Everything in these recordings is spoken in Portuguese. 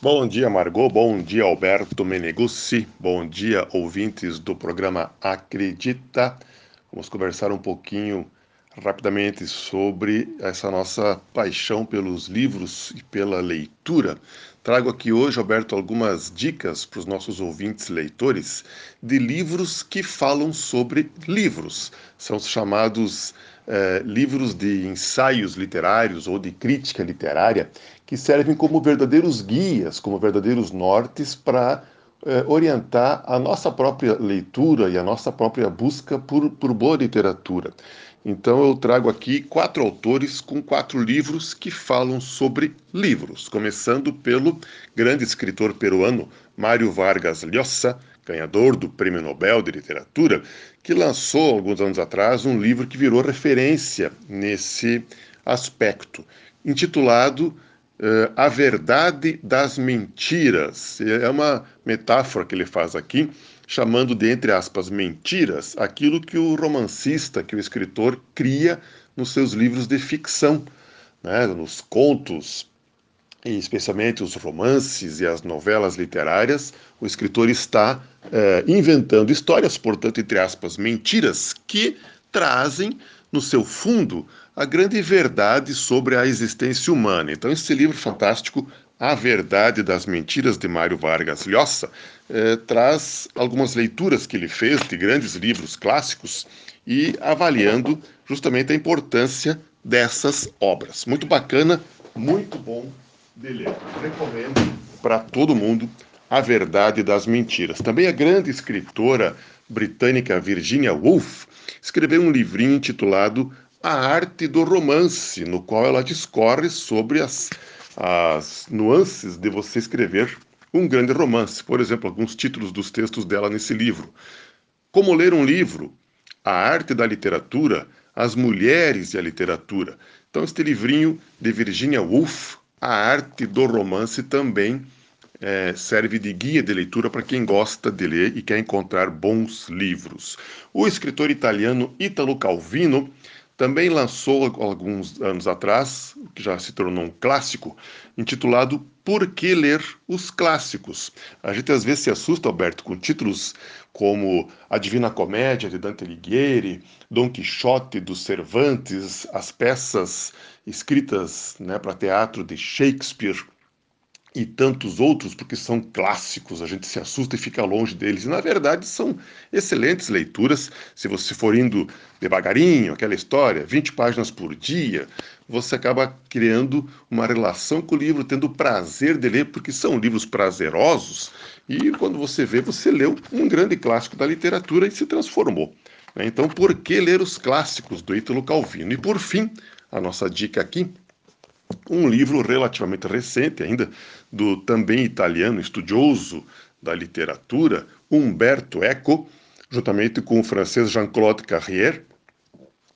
Bom dia, Margot. Bom dia, Alberto Meneguzzi. Bom dia, ouvintes do programa Acredita. Vamos conversar um pouquinho rapidamente sobre essa nossa paixão pelos livros e pela leitura. Trago aqui hoje, Alberto, algumas dicas para os nossos ouvintes leitores de livros que falam sobre livros. São chamados eh, livros de ensaios literários ou de crítica literária que servem como verdadeiros guias, como verdadeiros nortes para eh, orientar a nossa própria leitura e a nossa própria busca por, por boa literatura. Então eu trago aqui quatro autores com quatro livros que falam sobre livros, começando pelo grande escritor peruano Mário Vargas Llosa, ganhador do Prêmio Nobel de Literatura, que lançou alguns anos atrás um livro que virou referência nesse aspecto, intitulado uh, A Verdade das Mentiras. É uma metáfora que ele faz aqui chamando de, entre aspas, mentiras aquilo que o romancista, que o escritor cria nos seus livros de ficção, né, nos contos, e especialmente os romances e as novelas literárias, o escritor está é, inventando histórias, portanto, entre aspas, mentiras, que trazem no seu fundo a grande verdade sobre a existência humana. Então, esse livro fantástico a Verdade das Mentiras de Mário Vargas Llosa eh, traz algumas leituras que ele fez de grandes livros clássicos e avaliando justamente a importância dessas obras. Muito bacana, muito bom de ler. Recomendo para todo mundo A Verdade das Mentiras. Também a grande escritora britânica Virginia Woolf escreveu um livrinho intitulado A Arte do Romance, no qual ela discorre sobre as as nuances de você escrever um grande romance. Por exemplo, alguns títulos dos textos dela nesse livro. Como ler um livro, a arte da literatura, as mulheres e a literatura. Então, este livrinho de Virginia Woolf, A Arte do Romance, também é, serve de guia de leitura para quem gosta de ler e quer encontrar bons livros. O escritor italiano Italo Calvino também lançou alguns anos atrás, que já se tornou um clássico, intitulado Por que ler os clássicos? A gente às vezes se assusta, Alberto, com títulos como A Divina Comédia de Dante Alighieri, Dom Quixote dos Cervantes, as peças escritas né, para teatro de Shakespeare e tantos outros, porque são clássicos, a gente se assusta e fica longe deles. E, na verdade, são excelentes leituras. Se você for indo devagarinho, aquela história, 20 páginas por dia, você acaba criando uma relação com o livro, tendo o prazer de ler, porque são livros prazerosos. E quando você vê, você leu um grande clássico da literatura e se transformou. Né? Então, por que ler os clássicos do Ítalo Calvino? E, por fim, a nossa dica aqui um livro relativamente recente ainda, do também italiano estudioso da literatura, Umberto Eco, juntamente com o francês Jean-Claude Carrière,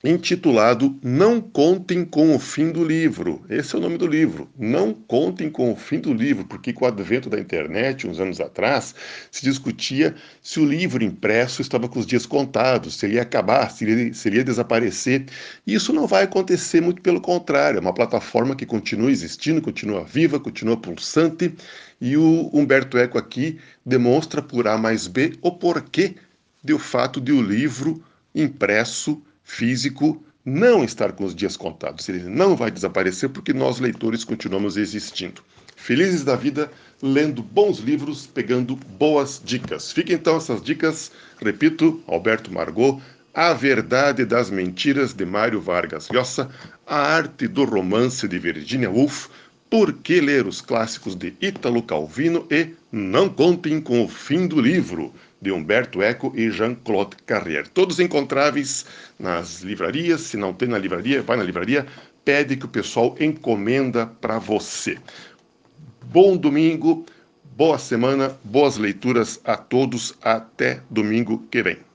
intitulado Não Contem com o Fim do Livro. Esse é o nome do livro. Não Contem com o Fim do Livro, porque com o advento da internet, uns anos atrás, se discutia se o livro impresso estava com os dias contados, se ele ia acabar, se ele, se ele ia desaparecer. E isso não vai acontecer, muito pelo contrário. É uma plataforma que continua existindo, continua viva, continua pulsante. E o Humberto Eco aqui demonstra por A mais B o porquê do fato de o livro impresso físico não estar com os dias contados. Ele não vai desaparecer porque nós, leitores, continuamos existindo. Felizes da vida, lendo bons livros, pegando boas dicas. Fiquem então essas dicas, repito, Alberto Margot, A Verdade das Mentiras de Mário Vargas Llosa, A Arte do Romance de Virginia Woolf, Por que ler os clássicos de Ítalo Calvino e Não contem com o fim do livro de Humberto Eco e Jean-Claude Carrière. Todos encontráveis nas livrarias. Se não tem na livraria, vai na livraria, pede que o pessoal encomenda para você. Bom domingo, boa semana, boas leituras a todos. Até domingo que vem.